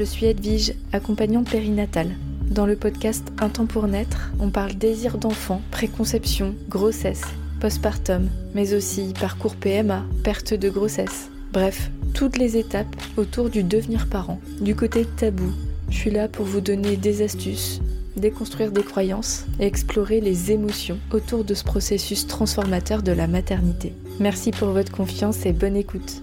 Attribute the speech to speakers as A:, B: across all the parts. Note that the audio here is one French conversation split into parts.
A: je suis Edwige, accompagnante périnatale. Dans le podcast Un temps pour naître, on parle désir d'enfant, préconception, grossesse, postpartum, mais aussi parcours PMA, perte de grossesse. Bref, toutes les étapes autour du devenir parent. Du côté tabou, je suis là pour vous donner des astuces, déconstruire des croyances et explorer les émotions autour de ce processus transformateur de la maternité. Merci pour votre confiance et bonne écoute.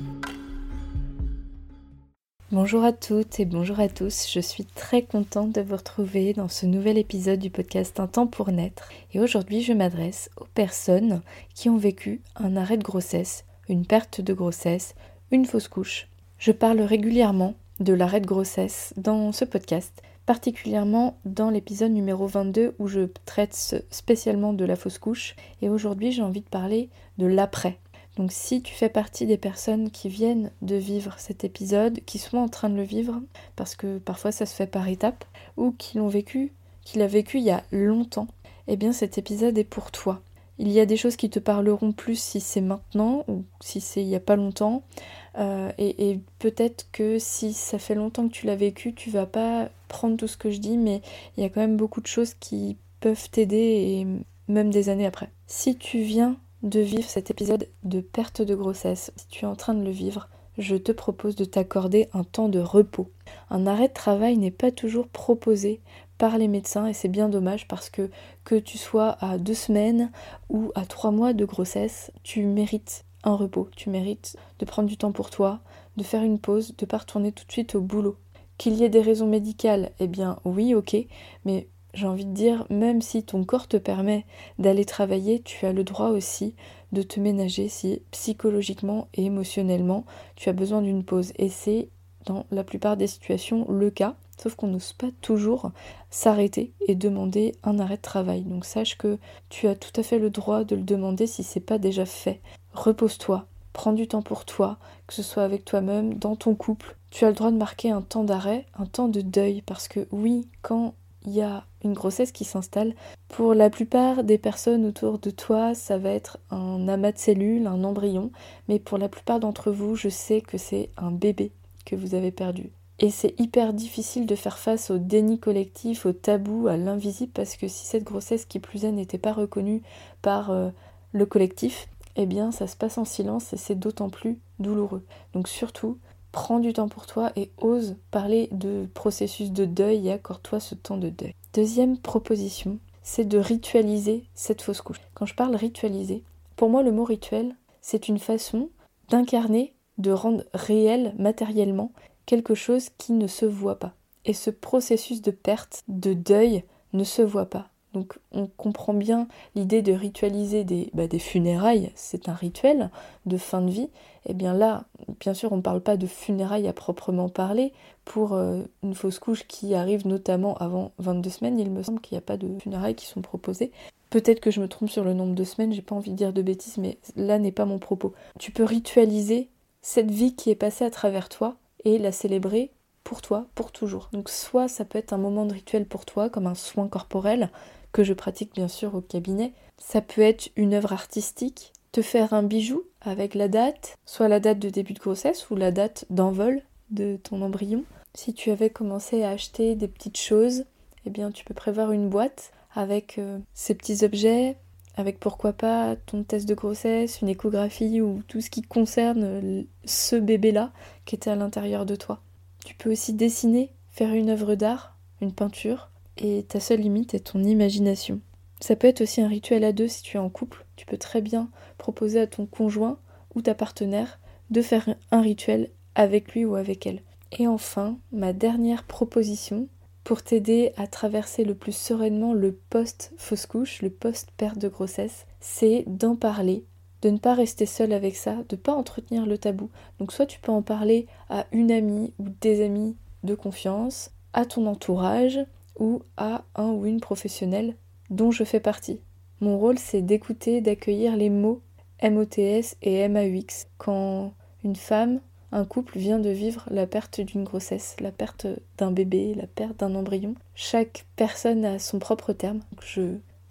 A: Bonjour à toutes et bonjour à tous, je suis très contente de vous retrouver dans ce nouvel épisode du podcast Un temps pour naître. Et aujourd'hui je m'adresse aux personnes qui ont vécu un arrêt de grossesse, une perte de grossesse, une fausse couche. Je parle régulièrement de l'arrêt de grossesse dans ce podcast, particulièrement dans l'épisode numéro 22 où je traite spécialement de la fausse couche. Et aujourd'hui j'ai envie de parler de l'après, donc si tu fais partie des personnes qui viennent de vivre cet épisode, qui sont en train de le vivre, parce que parfois ça se fait par étapes, ou qui l'ont vécu, qui l'a vécu il y a longtemps, eh bien cet épisode est pour toi. Il y a des choses qui te parleront plus si c'est maintenant ou si c'est il y a pas longtemps. Euh, et, et peut-être que si ça fait longtemps que tu l'as vécu, tu vas pas prendre tout ce que je dis, mais il y a quand même beaucoup de choses qui peuvent t'aider et même des années après. Si tu viens de vivre cet épisode de perte de grossesse, si tu es en train de le vivre, je te propose de t'accorder un temps de repos. Un arrêt de travail n'est pas toujours proposé par les médecins et c'est bien dommage parce que que tu sois à deux semaines ou à trois mois de grossesse, tu mérites un repos, tu mérites de prendre du temps pour toi, de faire une pause, de pas retourner tout de suite au boulot. Qu'il y ait des raisons médicales, eh bien oui, ok, mais j'ai envie de dire, même si ton corps te permet d'aller travailler, tu as le droit aussi de te ménager si psychologiquement et émotionnellement tu as besoin d'une pause. Et c'est dans la plupart des situations le cas, sauf qu'on n'ose pas toujours s'arrêter et demander un arrêt de travail. Donc sache que tu as tout à fait le droit de le demander si c'est pas déjà fait. Repose-toi, prends du temps pour toi, que ce soit avec toi-même, dans ton couple. Tu as le droit de marquer un temps d'arrêt, un temps de deuil, parce que oui, quand il y a une grossesse qui s'installe. Pour la plupart des personnes autour de toi, ça va être un amas de cellules, un embryon, mais pour la plupart d'entre vous, je sais que c'est un bébé que vous avez perdu. Et c'est hyper difficile de faire face au déni collectif, au tabou, à l'invisible, parce que si cette grossesse qui plus est n'était pas reconnue par euh, le collectif, eh bien ça se passe en silence et c'est d'autant plus douloureux. Donc surtout, prends du temps pour toi et ose parler de processus de deuil et accorde-toi ce temps de deuil. Deuxième proposition, c'est de ritualiser cette fausse couche. Quand je parle ritualiser, pour moi le mot rituel, c'est une façon d'incarner, de rendre réel matériellement quelque chose qui ne se voit pas. Et ce processus de perte, de deuil, ne se voit pas. Donc on comprend bien l'idée de ritualiser des, bah, des funérailles, c'est un rituel de fin de vie. Et eh bien là, bien sûr, on ne parle pas de funérailles à proprement parler. Pour euh, une fausse couche qui arrive notamment avant 22 semaines, il me semble qu'il n'y a pas de funérailles qui sont proposées. Peut-être que je me trompe sur le nombre de semaines, j'ai pas envie de dire de bêtises, mais là n'est pas mon propos. Tu peux ritualiser cette vie qui est passée à travers toi et la célébrer pour toi, pour toujours. Donc soit ça peut être un moment de rituel pour toi, comme un soin corporel, que je pratique bien sûr au cabinet. Ça peut être une œuvre artistique, te faire un bijou avec la date, soit la date de début de grossesse ou la date d'envol de ton embryon. Si tu avais commencé à acheter des petites choses, eh bien tu peux prévoir une boîte avec euh, ces petits objets, avec pourquoi pas ton test de grossesse, une échographie ou tout ce qui concerne ce bébé-là qui était à l'intérieur de toi. Tu peux aussi dessiner, faire une œuvre d'art, une peinture, et ta seule limite est ton imagination. Ça peut être aussi un rituel à deux si tu es en couple. Tu peux très bien proposer à ton conjoint ou ta partenaire de faire un rituel avec lui ou avec elle. Et enfin, ma dernière proposition pour t'aider à traverser le plus sereinement le post-fausse couche, le post-perte de grossesse, c'est d'en parler, de ne pas rester seul avec ça, de ne pas entretenir le tabou. Donc soit tu peux en parler à une amie ou des amis de confiance, à ton entourage, ou à un ou une professionnelle dont je fais partie. Mon rôle, c'est d'écouter, d'accueillir les mots MOTS et MAUX quand une femme, un couple vient de vivre la perte d'une grossesse, la perte d'un bébé, la perte d'un embryon. Chaque personne a son propre terme.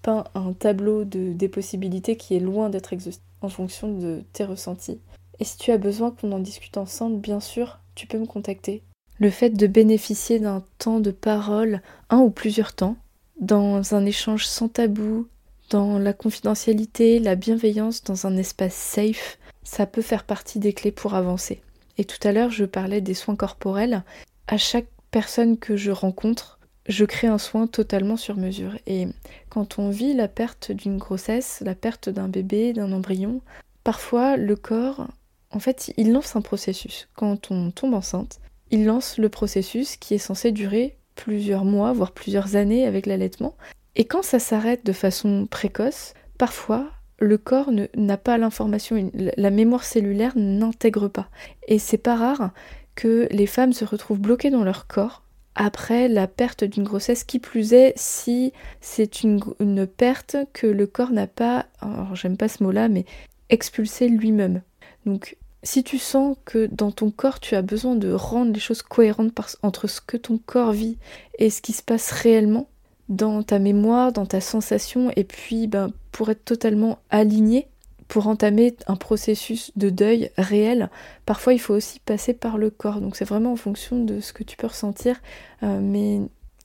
A: Un tableau de, des possibilités qui est loin d'être exhaustif en fonction de tes ressentis. Et si tu as besoin qu'on en discute ensemble, bien sûr, tu peux me contacter Le fait de bénéficier d'un temps de parole, un ou plusieurs temps, dans un échange sans tabou, dans la confidentialité, la bienveillance, dans un espace safe, ça peut faire partie des clés pour avancer. Et tout à l'heure, je parlais des soins corporels. À chaque personne que je rencontre, je crée un soin totalement sur mesure. Et quand on vit la perte d'une grossesse, la perte d'un bébé, d'un embryon, parfois le corps, en fait, il lance un processus. Quand on tombe enceinte, il lance le processus qui est censé durer plusieurs mois, voire plusieurs années avec l'allaitement. Et quand ça s'arrête de façon précoce, parfois le corps n'a pas l'information, la mémoire cellulaire n'intègre pas. Et c'est pas rare que les femmes se retrouvent bloquées dans leur corps après la perte d'une grossesse, qui plus est si c'est une, perte que le corps n'a pas, alors j'aime pas ce mot-là, mais expulsé lui-même. Donc si tu sens que dans ton corps tu as besoin de rendre les choses cohérentes entre ce que ton corps vit et ce qui se passe réellement, dans ta mémoire, dans ta sensation, et puis ben, pour être totalement aligné, pour entamer un processus de deuil réel, parfois il faut aussi passer par le corps. Donc c'est vraiment en fonction de ce que tu peux ressentir, euh, mais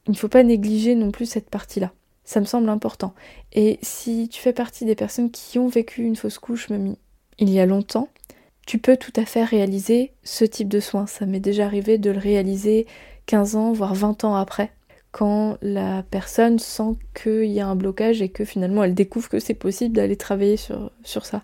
A: il ne faut pas négliger non plus cette partie-là. Ça me semble important. Et si tu fais partie des personnes qui ont vécu une fausse couche, même il y a longtemps, tu peux tout à fait réaliser ce type de soins. Ça m'est déjà arrivé de le réaliser 15 ans, voire 20 ans après quand la personne sent qu'il y a un blocage et que finalement elle découvre que c'est possible d'aller travailler sur, sur ça.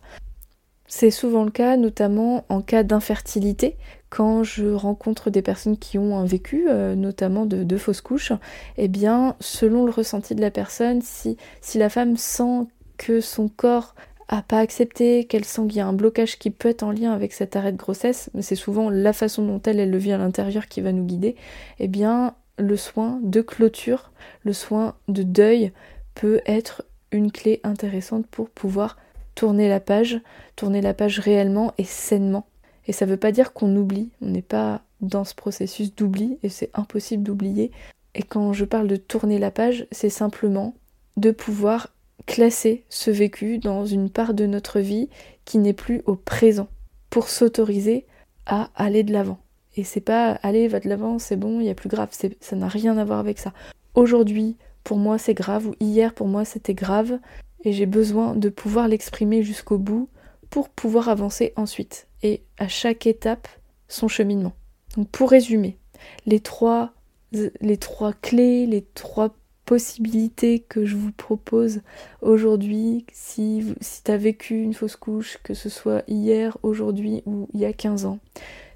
A: C'est souvent le cas, notamment en cas d'infertilité, quand je rencontre des personnes qui ont un vécu, euh, notamment de, de fausses couches, eh bien, selon le ressenti de la personne, si, si la femme sent que son corps a pas accepté, qu'elle sent qu'il y a un blocage qui peut être en lien avec cet arrêt de grossesse, mais c'est souvent la façon dont elle, elle le vit à l'intérieur qui va nous guider, eh bien, le soin de clôture, le soin de deuil peut être une clé intéressante pour pouvoir tourner la page, tourner la page réellement et sainement. Et ça ne veut pas dire qu'on oublie, on n'est pas dans ce processus d'oubli et c'est impossible d'oublier. Et quand je parle de tourner la page, c'est simplement de pouvoir classer ce vécu dans une part de notre vie qui n'est plus au présent pour s'autoriser à aller de l'avant. Et c'est pas allez, va de l'avant, c'est bon, il y a plus grave, ça n'a rien à voir avec ça. Aujourd'hui, pour moi, c'est grave, ou hier, pour moi, c'était grave, et j'ai besoin de pouvoir l'exprimer jusqu'au bout pour pouvoir avancer ensuite. Et à chaque étape, son cheminement. Donc pour résumer, les trois, les trois clés, les trois possibilités que je vous propose aujourd'hui, si, si tu as vécu une fausse couche, que ce soit hier, aujourd'hui ou il y a 15 ans,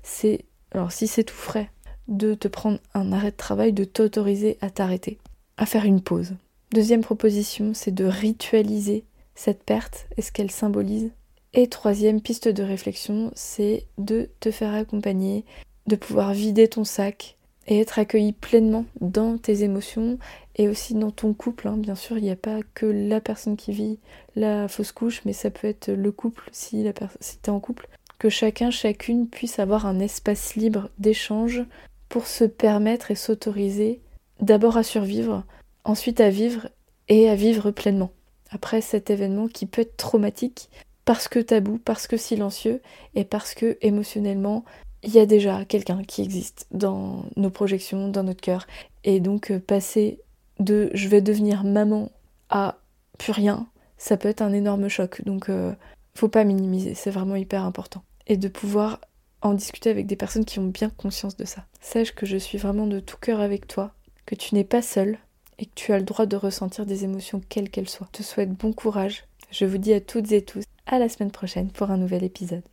A: c'est alors si c'est tout frais, de te prendre un arrêt de travail, de t'autoriser à t'arrêter, à faire une pause. Deuxième proposition, c'est de ritualiser cette perte et ce qu'elle symbolise. Et troisième piste de réflexion, c'est de te faire accompagner, de pouvoir vider ton sac et être accueilli pleinement dans tes émotions et aussi dans ton couple. Hein. Bien sûr, il n'y a pas que la personne qui vit la fausse couche, mais ça peut être le couple si, si tu es en couple que chacun, chacune puisse avoir un espace libre d'échange pour se permettre et s'autoriser d'abord à survivre, ensuite à vivre et à vivre pleinement. Après cet événement qui peut être traumatique parce que tabou, parce que silencieux et parce que émotionnellement il y a déjà quelqu'un qui existe dans nos projections, dans notre cœur. Et donc euh, passer de je vais devenir maman à plus rien, ça peut être un énorme choc. Donc euh, faut pas minimiser, c'est vraiment hyper important et de pouvoir en discuter avec des personnes qui ont bien conscience de ça. Sache que je suis vraiment de tout cœur avec toi, que tu n'es pas seule et que tu as le droit de ressentir des émotions quelles qu'elles soient. Je te souhaite bon courage. Je vous dis à toutes et tous à la semaine prochaine pour un nouvel épisode.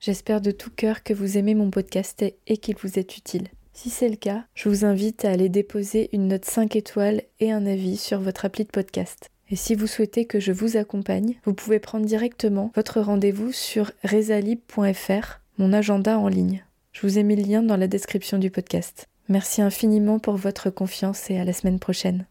A: J'espère de tout cœur que vous aimez mon podcast et qu'il vous est utile. Si c'est le cas, je vous invite à aller déposer une note 5 étoiles et un avis sur votre appli de podcast. Et si vous souhaitez que je vous accompagne, vous pouvez prendre directement votre rendez-vous sur resalib.fr, mon agenda en ligne. Je vous ai mis le lien dans la description du podcast. Merci infiniment pour votre confiance et à la semaine prochaine.